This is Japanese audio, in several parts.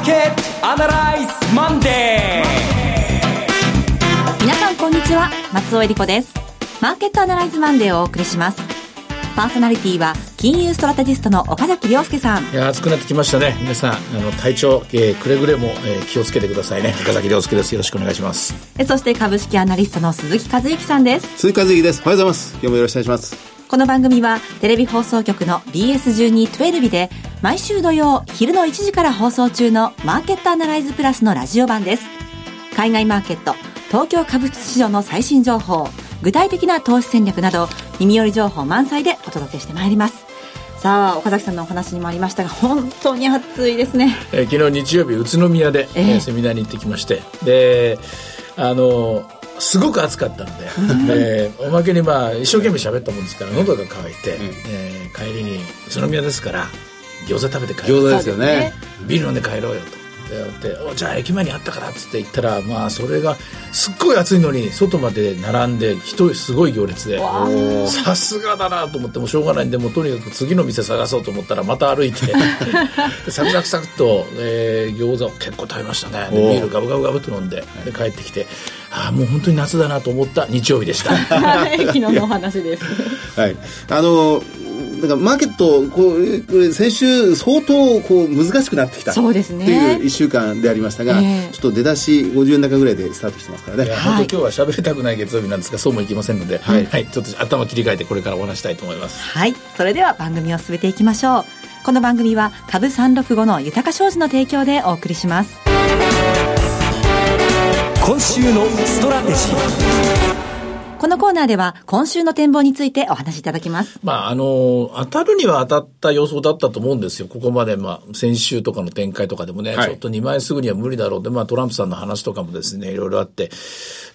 マーケットアナライズマンデー。皆さんこんにちは。松尾英里子です。マーケットアナライズマンデーをお送りします。パーソナリティは金融ストラテジストの岡崎良介さん。いや暑くなってきましたね。皆さんあの体調、えー、くれぐれも、えー、気をつけてくださいね。岡崎良介です。よろしくお願いします。えそして株式アナリストの鈴木一之さんです。鈴木一之です。おはようございます。今日もよろしくお願いします。この番組はテレビ放送局の BS1212 で毎週土曜昼の1時から放送中のマーケットアナライズプラスのラジオ版です。海外マーケット、東京株式市場の最新情報、具体的な投資戦略など耳寄り情報満載でお届けしてまいります。さあ岡崎さんのお話にもありましたが本当に暑いですね、えー、昨日日曜日宇都宮で、えー、セミナーに行ってきまして。であのすごく暑かったので、えー、おまけにまあ一生懸命喋ったもんですから喉が渇いて、うん、えー、帰りに宇都宮ですから餃子食べて帰る餃子ですよね。ビール飲んで帰ろうよとってじゃあ駅前にあったからっつって行ったらまあそれがすっごい暑いのに外まで並んで人すごい行列でさすがだなと思ってもしょうがないんでもうとにかく次の店探そうと思ったらまた歩いてサク サクサクと、えー、餃子を結構食べましたね。でビールガブガブガブと飲んでで帰ってきてああもう本当に夏だなと思った日曜日でした。昨日のお話ですはい。あのだからマーケットこう先週相当こう難しくなってきたそうですね。っていう1週間でありましたが、えー、ちょっと出だし50円高ぐらいでスタートしてますからね。本当今日は喋りたくない月曜日なんですがそうもいきませんので、はい、はい、ちょっと頭切り替えてこれからお話したいと思います。はい。それでは番組を進めていきましょう。この番組は株365の豊か商事の提供でお送りします。今週のストラテジーこのコーナーでは今週の展望についてお話しいただきます。まあ、あの、当たるには当たった予想だったと思うんですよ。ここまで、まあ、先週とかの展開とかでもね、はい、ちょっと2万円すぐには無理だろうって、まあ、トランプさんの話とかもですね、いろいろあって。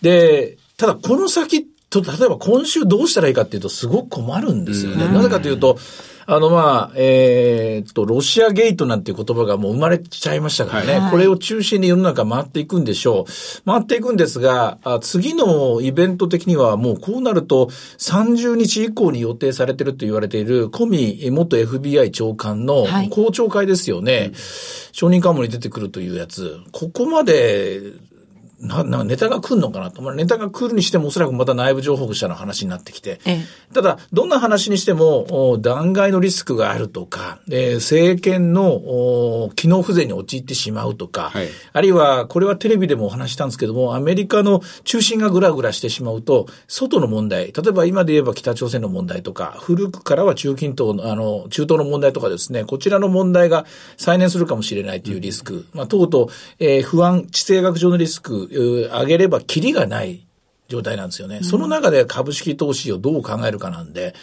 で、ただこの先、と例えば今週どうしたらいいかっていうと、すごく困るんですよね。なぜかというと、あの、まあ、えー、っと、ロシアゲートなんていう言葉がもう生まれちゃいましたからね、はい、これを中心に世の中回っていくんでしょう。回っていくんですが、あ次のイベント的にはもうこうなると、30日以降に予定されてると言われている、コミ元 FBI 長官の公聴会ですよね。はい、承認喚問に出てくるというやつ。ここまでな、な、ネタが来るのかなと。まあ、ネタが来るにしてもおそらくまた内部情報者の話になってきて。ええ、ただ、どんな話にしても、弾劾のリスクがあるとか、えー、政権の機能不全に陥ってしまうとか、はい、あるいは、これはテレビでもお話したんですけども、アメリカの中心がぐらぐらしてしまうと、外の問題、例えば今で言えば北朝鮮の問題とか、古くからは中近東の、あの、中東の問題とかですね、こちらの問題が再燃するかもしれないというリスク、うん、まあ、とうとう、えー、不安、地政学上のリスク、上げればキリがない状態なんですよね。その中で株式投資をどう考えるかなんで、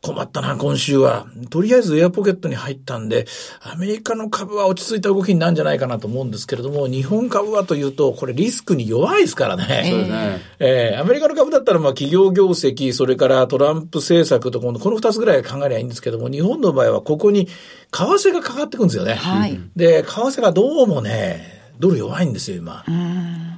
困ったな、今週は。とりあえずエアポケットに入ったんで、アメリカの株は落ち着いた動きになるんじゃないかなと思うんですけれども、日本株はというと、これリスクに弱いですからね。そうですね。えー、アメリカの株だったら、まあ企業業績、それからトランプ政策とこの、この二つぐらい考えりゃいいんですけども、日本の場合はここに為替がかかってくるんですよね。はい。で、為替がどうもね、ドル弱いんですよ、今。うん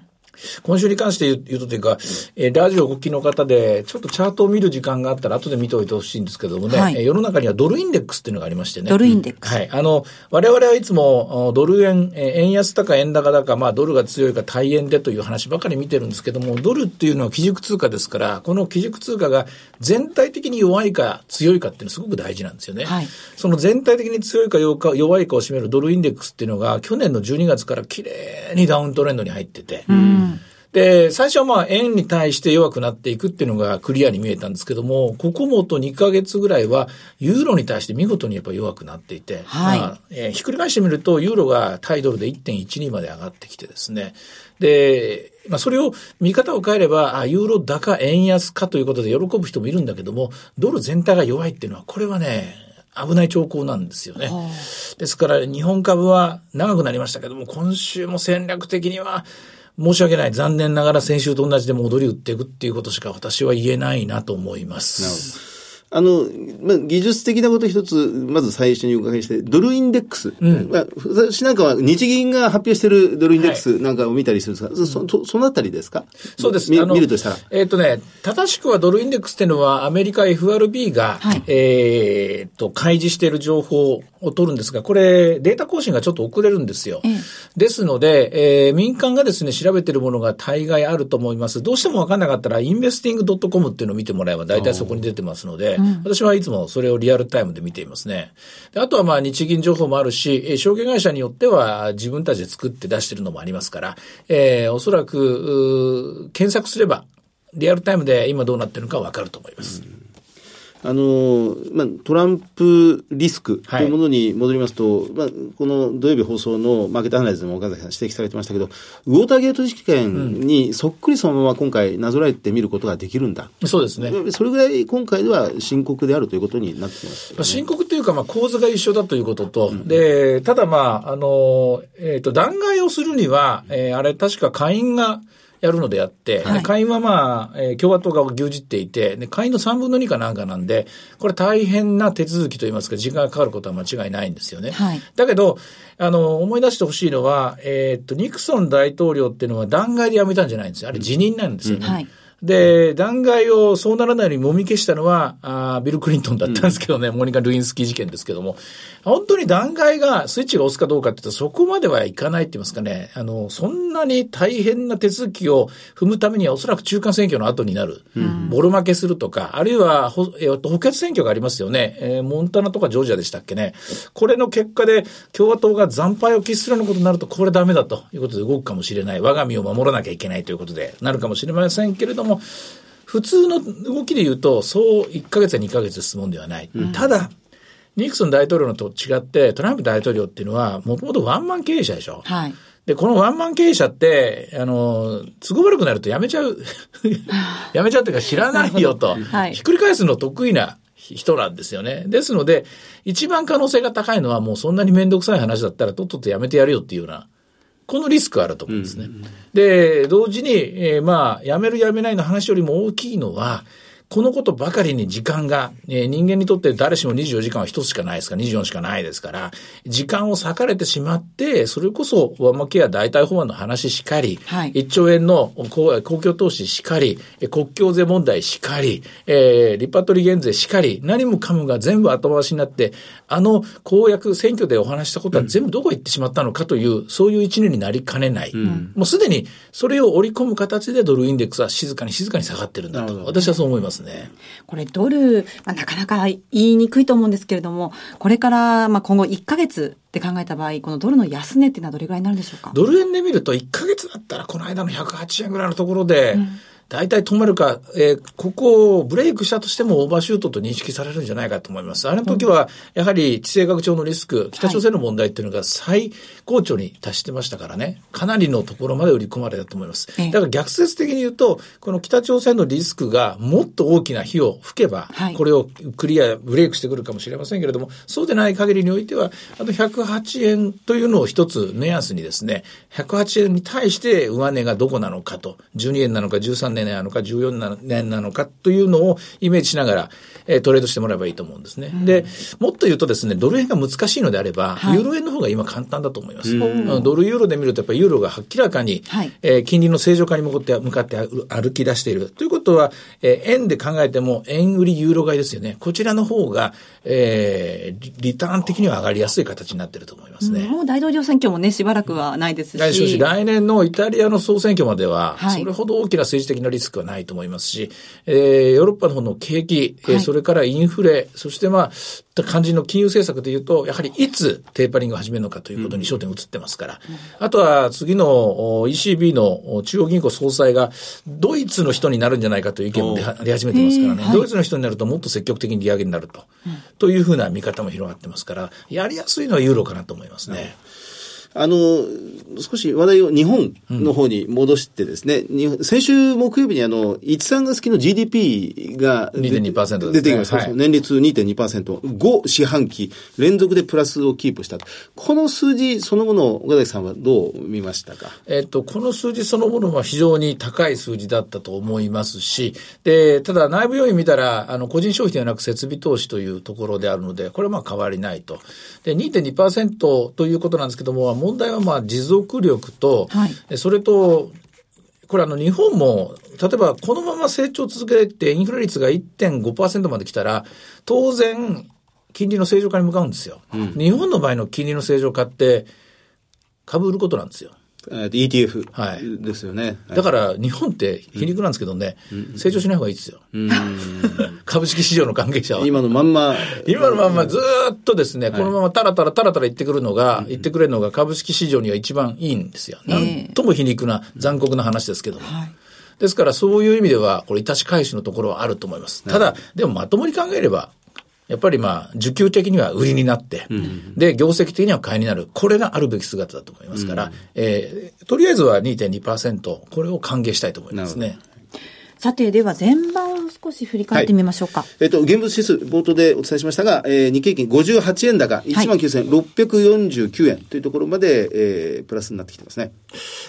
今週に関して言うとというか、えー、ラジオお聞きの方で、ちょっとチャートを見る時間があったら後で見ておいてほしいんですけどもね、はい、世の中にはドルインデックスっていうのがありましてね。ドルインデックス。はい。あの、我々はいつもドル円、円安高円高高、まあドルが強いか大円でという話ばかり見てるんですけども、ドルっていうのは基軸通貨ですから、この基軸通貨が全体的に弱いか強いかっていうのはすごく大事なんですよね。はい。その全体的に強いか弱いかを占めるドルインデックスっていうのが、去年の12月から綺麗にダウントレンドに入ってて、うんで、最初はまあ円に対して弱くなっていくっていうのがクリアに見えたんですけども、ここもと2ヶ月ぐらいはユーロに対して見事にやっぱ弱くなっていて、はい、まあえー、ひっくり返してみるとユーロが対ドルで1.12まで上がってきてですね、で、まあ、それを見方を変えれば、あ、ユーロ高円安かということで喜ぶ人もいるんだけども、ドル全体が弱いっていうのは、これはね、危ない兆候なんですよね。ですから、日本株は長くなりましたけども、今週も戦略的には、申し訳ない。残念ながら先週と同じで戻り打っていくっていうことしか私は言えないなと思います。あの、まあ、技術的なこと一つ、まず最初にお伺いして、ドルインデックス。うん、まあ、私なんかは日銀が発表しているドルインデックスなんかを見たりするんですが、はい、そそのあたりですか？そうです。見見るとしたら。えっ、ー、とね、正しくはドルインデックスっていうのは、アメリカ FRB が、はい、えっと、開示している情報を取るんですが、これ、データ更新がちょっと遅れるんですよ。うん、ですので、えー、民間がですね、調べてるものが大概あると思います。どうしてもわかんなかったら、インベスティング .com っていうのを見てもらえば、大体そこに出てますので、うん、私はいつもそれをリアルタイムで見ていますね。であとはまあ、日銀情報もあるし、証券会社によっては自分たちで作って出してるのもありますから、えー、おそらく、検索すれば、リアルタイムで今どうなってるのかわかると思います。うんあの、まあ、トランプリスクというものに戻りますと、はい、まあ、この土曜日放送のマーケットアナライズでも岡崎さん指摘されてましたけど、ウォーターゲート事件にそっくりそのまま今回なぞらえてみることができるんだ。そうですね。それぐらい今回では深刻であるということになってます、ね、深刻というか、まあ、構図が一緒だということと、うん、で、ただまあ、あの、えっ、ー、と、弾劾をするには、えー、あれ確か会員が、やるのであって、はい、下院はまあ、えー、共和党が牛耳っていて、で下院の3分の2かなんかなんで、これ大変な手続きといいますか、時間がかかることは間違いないんですよね。はい、だけど、あの、思い出してほしいのは、えー、っと、ニクソン大統領っていうのは弾劾で辞めたんじゃないんですよ。あれ辞任なんですよね。うんはいで、弾劾をそうならないようにもみ消したのは、あビル・クリントンだったんですけどね、うん、モニカ・ルインスキー事件ですけども、本当に弾劾が、スイッチが押すかどうかって言ったらそこまではいかないって言いますかね、あの、そんなに大変な手続きを踏むためにはおそらく中間選挙の後になる。うん、ボロ負けするとか、あるいは、ほ、えっと、補欠選挙がありますよね。えー、モンタナとかジョージアでしたっけね。これの結果で共和党が惨敗を喫するようなことになると、これダメだということで動くかもしれない。我が身を守らなきゃいけないということでなるかもしれませんけれども、普通の動きで言うと、そう1ヶ月や2ヶ月質問ではない。うん、ただ、ニクソン大統領のと違って、トランプ大統領っていうのは、もともとワンマン経営者でしょ。はい。で、このワンマン経営者って、あの、都合悪くなるとやめちゃう。やめちゃうっていうか知らないよと。はい、ひっくり返すの得意な人なんですよね。ですので、一番可能性が高いのはもうそんなにめんどくさい話だったらとっととやめてやるよっていうようなこのリスクあると思うんですね。うん、で、同時に、えー、まあ、辞める辞めないの話よりも大きいのは、このことばかりに時間が、えー、人間にとって誰しも24時間は一つしかないですか？ら、24しかないですから、時間を割かれてしまって、それこそ、ワマケア代替法案の話しかり、はい、1兆円の公共投資しかり、国境税問題しかり、えー、リパトリ減税しかり、何もかもが全部後回しになって、あの公約選挙でお話したことは全部どこ行ってしまったのかという、うん、そういう一年になりかねない。うん、もうすでにそれを織り込む形でドルインデックスは静かに静かに下がってるんだと。私はそう思います。ね。これドル、まあ、なかなか言いにくいと思うんですけれども、これからまあ今後1ヶ月って考えた場合、このドルの安値っていうのはどれぐらいになるんでしょうか？ドル円で見ると1ヶ月だったらこの間の108円ぐらいのところで、うん大体止まるか、えー、ここをブレイクしたとしてもオーバーシュートと認識されるんじゃないかと思います。あの時は、やはり地政学上のリスク、北朝鮮の問題っていうのが最高潮に達してましたからね、かなりのところまで売り込まれたと思います。だから逆説的に言うと、この北朝鮮のリスクがもっと大きな火を吹けば、これをクリア、ブレイクしてくるかもしれませんけれども、そうでない限りにおいては、あと108円というのを一つ目安にですね、108円に対して上値がどこなのかと、12円なのか13年なのか14年なのかというのをイメージしながら、えー、トレードしてもらえばいいと思うんですね。うん、で、もっと言うとですね、ドル円が難しいのであれば、はい、ユーロ円の方が今簡単だと思います。ドルユーロで見るとやっぱりユーロが明らかに、はい、えー、金利の正常化に向かって向かって歩き出している。ということは、えー、円で考えても円売りユーロ買いですよね。こちらの方が、えー、リターン的には上がりやすい形になっていると思いますね。うん、もう大統領選挙もね、しばらくはないですし。来年のイタリアの総選挙までは、それほど大きな政治的なリスクはないと思いますし、えー、ヨーロッパの方の景気、はい、それからインフレ、そしてまあ、肝心の金融政策で言うと、やはりいつテーパリングを始めるのかということに焦点移ってますから、うん、あとは次の ECB の中央銀行総裁がドイツの人になるんじゃないかという意見も出始めてますからね、ドイツの人になるともっと積極的に利上げになると、うん、というふうな見方も広がってますから、やりやすいのはユーロかなと思いますね。あの、少し話題を日本の方に戻してですね、うん、先週木曜日にあの、13月期の GDP が2.2%、ね、出てきました。はい、年率2.2%、5四半期連続でプラスをキープした。この数字そのものを岡崎さんはどう見ましたか？えっと、この数字そのものは非常に高い数字だったと思いますし、で、ただ内部要因見たら、あの、個人消費ではなく設備投資というところであるので、これはまあ変わりないと。で、2.2%ということなんですけども、問題はまあ持続力と、はい、それと、これあの日本も、例えばこのまま成長を続けてインフレ率が1.5%まで来たら、当然、金利の正常化に向かうんですよ。うん、日本の場合の金利の正常化って、株売ることなんですよ。えー、ETF はい。ですよね。だから日本って皮肉なんですけどね、うん、成長しない方がいいですよ。株式市場の関係者は。今のまんま。今のまんまずっとですね、このままタラタラタラタラ言ってくるのが、言ってくれるのが株式市場には一番いいんですよ。なんとも皮肉な残酷な話ですけども。はいですからそういう意味では、これ、いたし返しのところはあると思います。ただ、でもまともに考えれば、やっぱりまあ、需給的には売りになって、うん、で、業績的には買いになる。これがあるべき姿だと思いますから、うん、えー、とりあえずは2.2%、これを歓迎したいと思いますね。さて、では前場を少し振り返ってみましょうか。はい、えっと、現物指数、冒頭でお伝えしましたが、えー、日経平均58円高、19,649円というところまで、えー、プラスになってきてますね。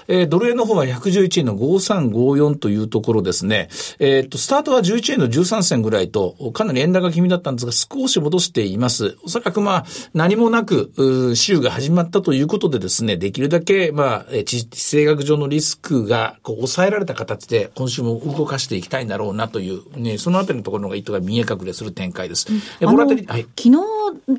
えー、ドル円の方は111円の5354というところですね。えー、っと、スタートは11円の13銭ぐらいと、かなり円高気味だったんですが、少し戻しています。おそらくまあ、何もなく、週が始まったということでですね、できるだけ、まあ、地政学上のリスクが、こう、抑えられた形で、今週も動かしていきたいんだろうなという、ね、そのあたりのところの意図が見え隠れする展開です。うん、ボラテリ、はい、昨日、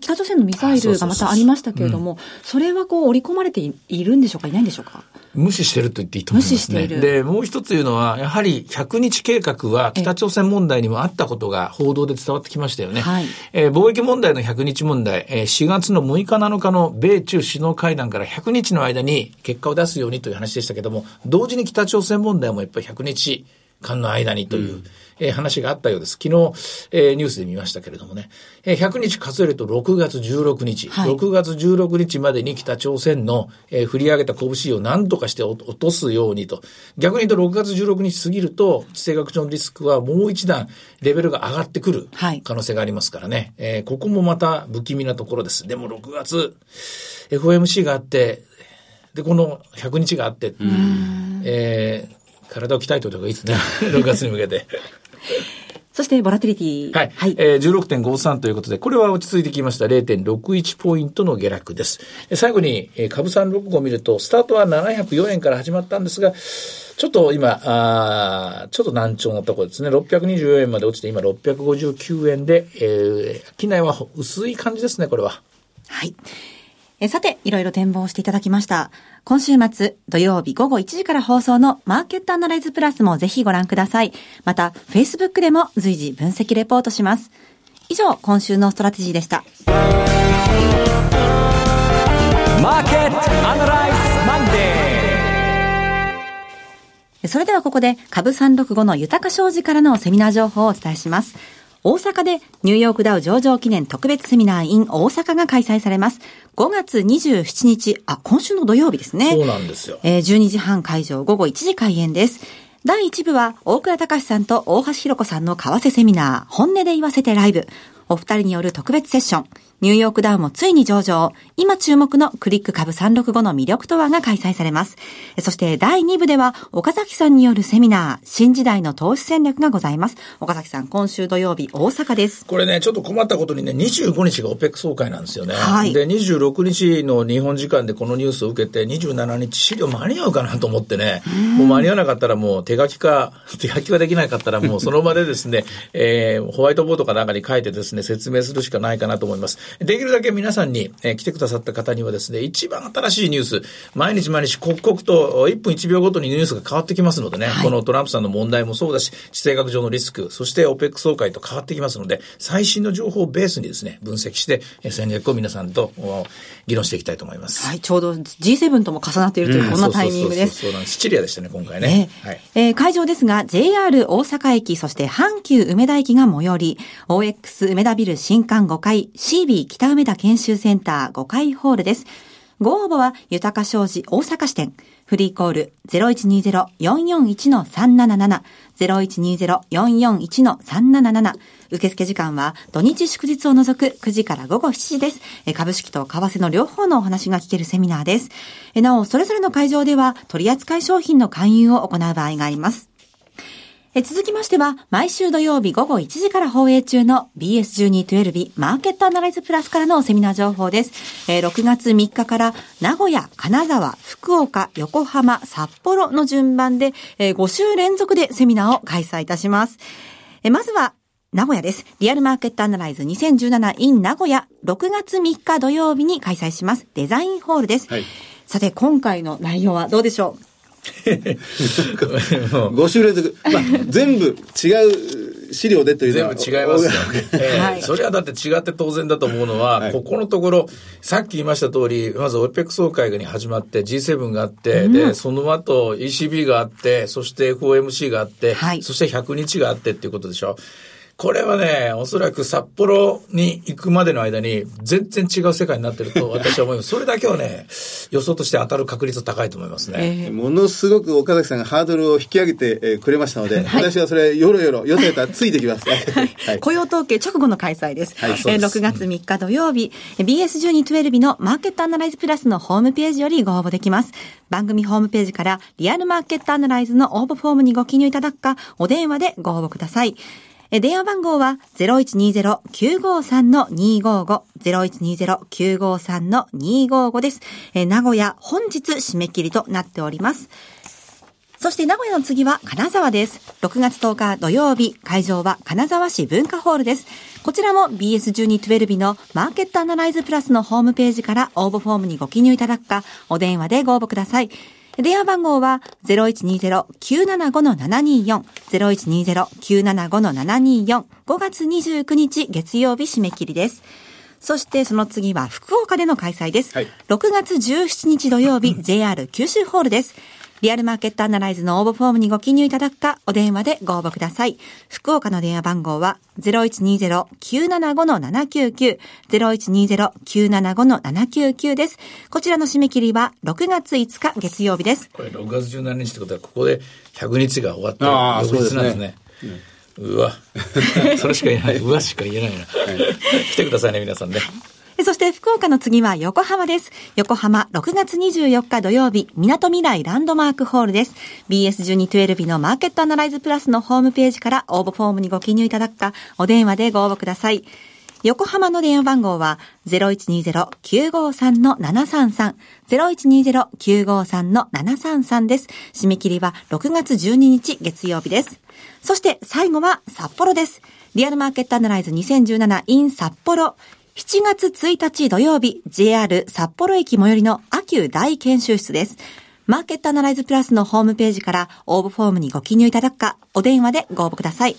北朝鮮のミサイルがまたありましたけれども、それはこう織り込まれているんでしょうか、いないんでしょうか無視してると言っていいと思いますね。で、もう一ついうのは、やはり100日計画は北朝鮮問題にもあったことが報道で伝わってきましたよね。はい、えー、貿易問題の100日問題、えー、4月の6日7日の米中首脳会談から100日の間に結果を出すようにという話でしたけども、同時に北朝鮮問題もやっぱり100日間の間にという、うんえー、話があったようです。昨日、えー、ニュースで見ましたけれどもね、えー、100日数えると6月16日、はい、6月16日までに北朝鮮の、えー、振り上げた拳を何とかして落とすようにと。逆に言うと6月16日過ぎると、地政学上のリスクはもう一段レベルが上がってくる可能性がありますからね。はい、えー、ここもまた不気味なところです。でも6月、FOMC があって、で、この100日があって、えー、体を鍛えておいた方がいいですね。6月に向けて。そして、ボラティリティ。はい。はい、えー、16.53ということで、これは落ち着いてきました。0.61ポイントの下落です。最後に、えー、株三六五を見ると、スタートは704円から始まったんですが、ちょっと今、あちょっと難聴なところですね。624円まで落ちて、今659円で、えー、機内は薄い感じですね、これは。はい。えさて、いろいろ展望していただきました。今週末、土曜日午後1時から放送のマーケットアナライズプラスもぜひご覧ください。また、Facebook でも随時分析レポートします。以上、今週のストラテジーでした。マーケットアナライズマンデーそれではここで、株365の豊商事からのセミナー情報をお伝えします。大阪でニューヨークダウ上場記念特別セミナー in 大阪が開催されます。5月27日、あ、今週の土曜日ですね。そうなんですよ。えー、12時半会場、午後1時開演です。第1部は、大倉隆さんと大橋弘子さんの為替セミナー、本音で言わせてライブ。お二人による特別セッション。ニューヨークダウンもついに上場。今注目のクリック株365の魅力とはが開催されます。そして第2部では岡崎さんによるセミナー、新時代の投資戦略がございます。岡崎さん、今週土曜日大阪です。これね、ちょっと困ったことにね、25日が OPEC 総会なんですよね。はい。で、26日の日本時間でこのニュースを受けて、27日資料間に合うかなと思ってね、もう間に合わなかったらもう手書きか、手書きができなかったらもうその場でですね、えー、ホワイトボードかなんかに書いてですね、説明するしかないかなと思います。できるだけ皆さんに、えー、来てくださった方にはですね、一番新しいニュース、毎日毎日刻々と1分1秒ごとにニュースが変わってきますのでね、はい、このトランプさんの問題もそうだし、地政学上のリスク、そして OPEC 総会と変わってきますので、最新の情報をベースにですね、分析して、戦略を皆さんと議論していきたいと思います。はい、ちょうど G7 とも重なっているという、こんなタイミングです。そうそうそうシチリアでしたね、今回ね。はい、えー、会場ですが、JR 大阪駅、そして阪急梅田駅が最寄り、OX 梅田ビル新館5階、CB 北梅田研修センター5階ホールです。ご応募は、豊か商事大阪支店。フリーコール0120-441-377。0120-441-377。受付時間は土日祝日を除く9時から午後7時です。株式と為替の両方のお話が聞けるセミナーです。なお、それぞれの会場では取扱い商品の勧誘を行う場合があります。え続きましては、毎週土曜日午後1時から放映中の BS1212 マーケットアナライズプラスからのセミナー情報です。え6月3日から名古屋、金沢、福岡、横浜、札幌の順番で、え5週連続でセミナーを開催いたします。えまずは、名古屋です。リアルマーケットアナライズ 2017in 名古屋6月3日土曜日に開催します。デザインホールです。はい、さて、今回の内容はどうでしょう？5週連続。まあ、全部違う資料でという。全部違いますよ。えーはい、それはだって違って当然だと思うのは、はい、ここのところ、さっき言いました通り、まず OPEC 総会が始まって G7 があって、うん、で、その後 ECB があって、そして FOMC があって、はい、そして100日があってっていうことでしょ。これはね、おそらく札幌に行くまでの間に全然違う世界になってると 私は思います。それだけはね、予想として当たる確率高いと思いますね。えー、ものすごく岡崎さんがハードルを引き上げてくれましたので、はい、私はそれ、よろよろ、よたよたついてきます。はい、雇用統計直後の開催です。はい、ですえー、6月3日土曜日、BS1212 のマーケットアナライズプラスのホームページよりご応募できます。番組ホームページからリアルマーケットアナライズの応募フォームにご記入いただくか、お電話でご応募ください。電話番号は0120-953-255、0120-953-255です。名古屋本日締め切りとなっております。そして名古屋の次は金沢です。6月10日土曜日、会場は金沢市文化ホールです。こちらも BS1212 のマーケットアナライズプラスのホームページから応募フォームにご記入いただくか、お電話でご応募ください。電話番号は0120-975-724、0120-975-724、5月29日月曜日締め切りです。そしてその次は福岡での開催です。はい、6月17日土曜日、JR 九州ホールです。リアルマーケットアナライズの応募フォームにご記入いただくか、お電話でご応募ください。福岡の電話番号は0120-975-799、0120-975-799です。こちらの締め切りは6月5日月曜日です。これ6月17日ってことは、ここで100日が終わった翌日なんですね。うわ。それしか言えない。うわしか言えないな。はい、来てくださいね、皆さんね。そして福岡の次は横浜です。横浜6月24日土曜日、港未来ランドマークホールです。BS1212 のマーケットアナライズプラスのホームページから応募フォームにご記入いただくか、お電話でご応募ください。横浜の電話番号は0120-953-733、0120-953-733です。締め切りは6月12日月曜日です。そして最後は札幌です。リアルマーケットアナライズ 2017in 札幌。7月1日土曜日、JR 札幌駅最寄りの秋急大研修室です。マーケットアナライズプラスのホームページから応募フォームにご記入いただくか、お電話でご応募ください。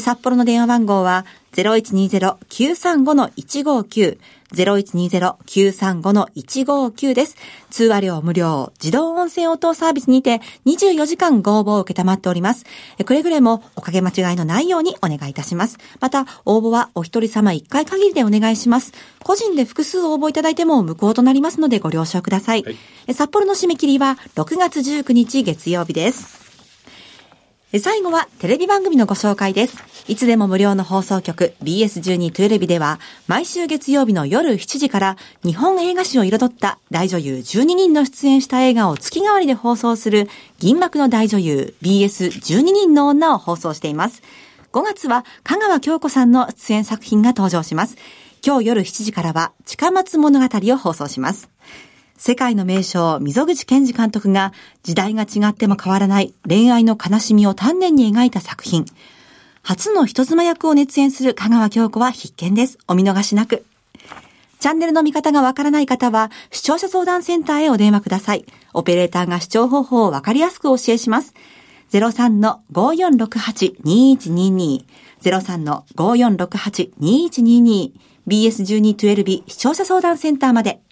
札幌の電話番号は0120-935-159、0120-935-159です。通話料無料、自動音声応答サービスにて24時間ご応募を受けたまっております。くれぐれもおかげ間違いのないようにお願いいたします。また、応募はお一人様一回限りでお願いします。個人で複数応募いただいても無効となりますのでご了承ください。はい、札幌の締め切りは6月19日月曜日です。最後はテレビ番組のご紹介です。いつでも無料の放送局 BS12 テレビでは毎週月曜日の夜7時から日本映画史を彩った大女優12人の出演した映画を月替わりで放送する銀幕の大女優 BS12 人の女を放送しています。5月は香川京子さんの出演作品が登場します。今日夜7時からは近松物語を放送します。世界の名将、溝口健二監督が時代が違っても変わらない恋愛の悲しみを丹念に描いた作品。初の人妻役を熱演する香川京子は必見です。お見逃しなく。チャンネルの見方がわからない方は、視聴者相談センターへお電話ください。オペレーターが視聴方法をわかりやすくお教えします。03-5468-2122。03-5468-2122。BS1212 視聴者相談センターまで。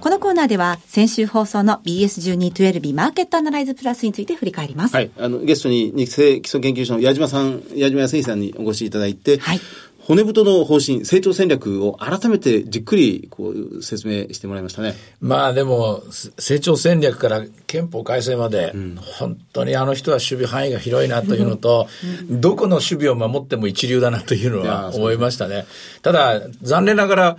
このコーナーでは先週放送の BS1212 マーケットアナライズプラスについて振り返ります。はい。あの、ゲストに日清基礎研究所の矢島さん、矢島康さんにお越しいただいて、はい。骨太の方針、成長戦略を改めてじっくりこう説明してもらいましたね。まあでも、成長戦略から憲法改正まで、うん、本当にあの人は守備範囲が広いなというのと、うん、どこの守備を守っても一流だなというのは思いましたね。ただ、残念ながら、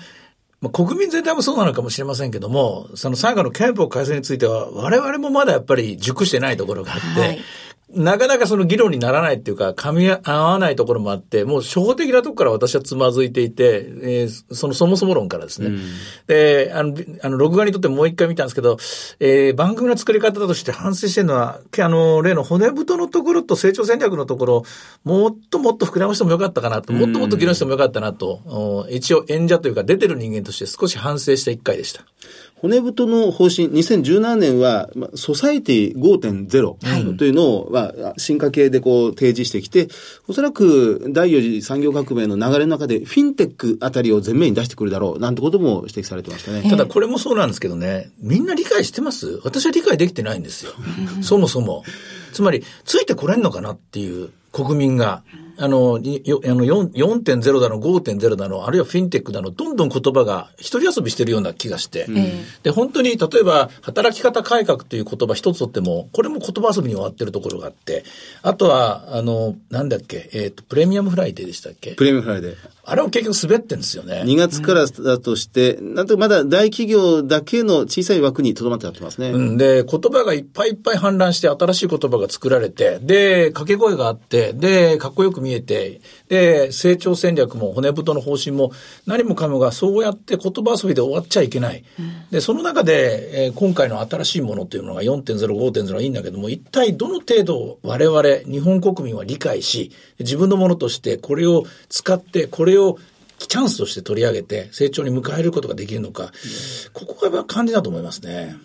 まあ、国民全体もそうなのかもしれませんけども、その最後の憲法改正については、我々もまだやっぱり熟してないところがあって、はい、なかなかその議論にならないっていうか、噛み合わないところもあって、もう初歩的なところから私はつまずいていて、えー、そのそもそも論からですね。うん、で、あの、あの、録画にとってもう一回見たんですけど、えー、番組の作り方として反省してるのは、あの、例の骨太のところと成長戦略のところ、もっともっと膨らましてもよかったかなと、もっともっと議論してもよかったなと、うん、一応演者というか出てる人間として少し反省した一回でした。骨太の方針、2017年は、まあ、ソサイティ5.0というのを、はい、まあ、進化系でこう提示してきて、おそらく第4次産業革命の流れの中で、フィンテックあたりを前面に出してくるだろう、なんてことも指摘されてましたね。ただこれもそうなんですけどね、みんな理解してます？私は理解できてないんですよ。そもそも。つまり、ついてこれんのかなっていう国民が。あの、よあの4.0だの、5.0だの、あるいはフィンテックだの、どんどん言葉が一人遊びしてるような気がして、うん、で、本当に、例えば、働き方改革という言葉一つとっても、これも言葉遊びに終わってるところがあって、あとは、あの、なんだっけ、えっ、ー、と、プレミアムフライデーでしたっけ？プレミアムフライデー。あれも結局滑ってんですよね。2月からだとして、うん、なんとまだ大企業だけの小さい枠にとどまってやってますね。うん、で、言葉がいっぱいいっぱい氾濫して、新しい言葉が作られて、で、掛け声があって、で、かっこよく見えて、で、成長戦略も骨太の方針も何もかもがそうやって言葉遊びで終わっちゃいけない。うん、で、その中で、えー、今回の新しいものというのが4.0、5.0はいいんだけども、一体どの程度我々、日本国民は理解し、自分のものとしてこれを使って、これをチャンスとして取り上げて成長に迎えることができるのか、うん、ここが肝心だと思いますね。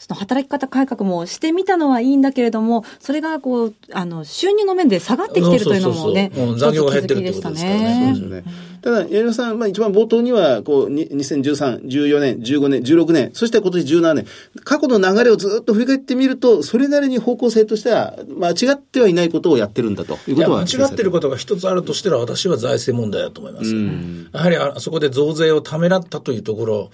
その働き方改革もしてみたのはいいんだけれども、それがこう、あの、収入の面で下がってきてるというのもね、そうそうそう残業が減ってるってことですからね。そうですね。ただ、矢島さん、まあ一番冒頭には、こう、2013、14年、15年、16年、そして今年17年、過去の流れをずっと振り返ってみると、それなりに方向性としては、間違ってはいないことをやってるんだということは間違ってることが一つあるとしたら、私は財政問題だと思います。やはりあそこで増税をためらったというところ、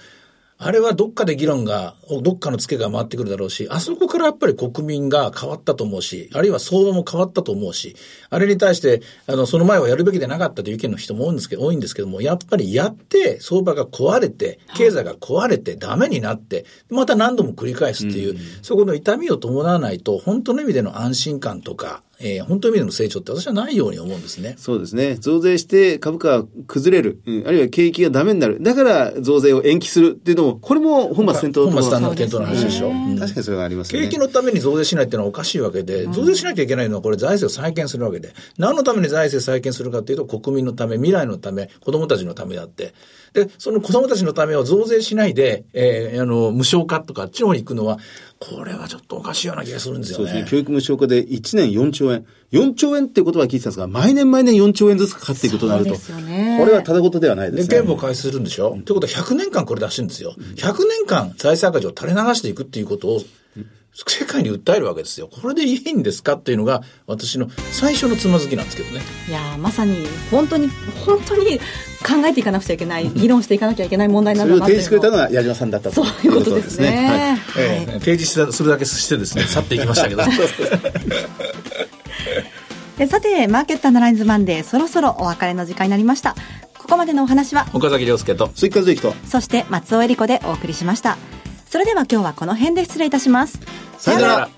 あれはどっかで議論が、どっかのツケが回ってくるだろうし、あそこからやっぱり国民が変わったと思うし、あるいは相場も変わったと思うし、あれに対して、あの、その前はやるべきでなかったという意見の人も多いんですけど、多いんですけども、やっぱりやって、相場が壊れて、経済が壊れて、ダメになって、また何度も繰り返すっていう、そこの痛みを伴わないと、本当の意味での安心感とか、えー、本当の意味での成長って私はないように思うんですね。そうですね。増税して株価が崩れる、うん、あるいは景気がダメになる。だから増税を延期するっていうのも、これも本末転倒本末転倒の話でしょ。うん、確かにそれがありますね。景気のために増税しないっていうのはおかしいわけで、増税しなきゃいけないのはこれ財政を再建するわけで、何のために財政再建するかっていうと国民のため、未来のため、子供たちのためであって、で、その子供たちのためを増税しないで、えー、あの、無償化とかあっちの方に行くのは、これはちょっとおかしいような気がするんですよね。そうですね。教育無償化で1年4兆円。4兆円っていう言葉は聞いてたんですが、毎年毎年4兆円ずつかかっていくことになると。ですよね。これはただ事ではないですね。憲法改正するんでしょ、うん、ということは100年間これ出してるんですよ。100年間財政赤字を垂れ流していくっていうことを、世界に訴えるわけですよ。これでいいんですかっていうのが私の最初のつまずきなんですけどね。いやまさに本当に本当に考えていかなくちゃいけない、議論していかなきゃいけない問題なんだなそれを提示してくれたのが矢島さんだったとそういうことですね。はい、えー、提示するだけしてですね、去っていきましたけど。さて、マーケットアナライズマンデー、そろそろお別れの時間になりました。ここまでのお話は、岡崎亮介と、鈴木和之と、そして松尾恵理子でお送りしました。それでは今日はこの辺で失礼いたします。さよなら。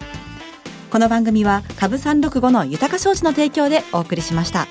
この番組は株365の豊か商事の提供でお送りしました。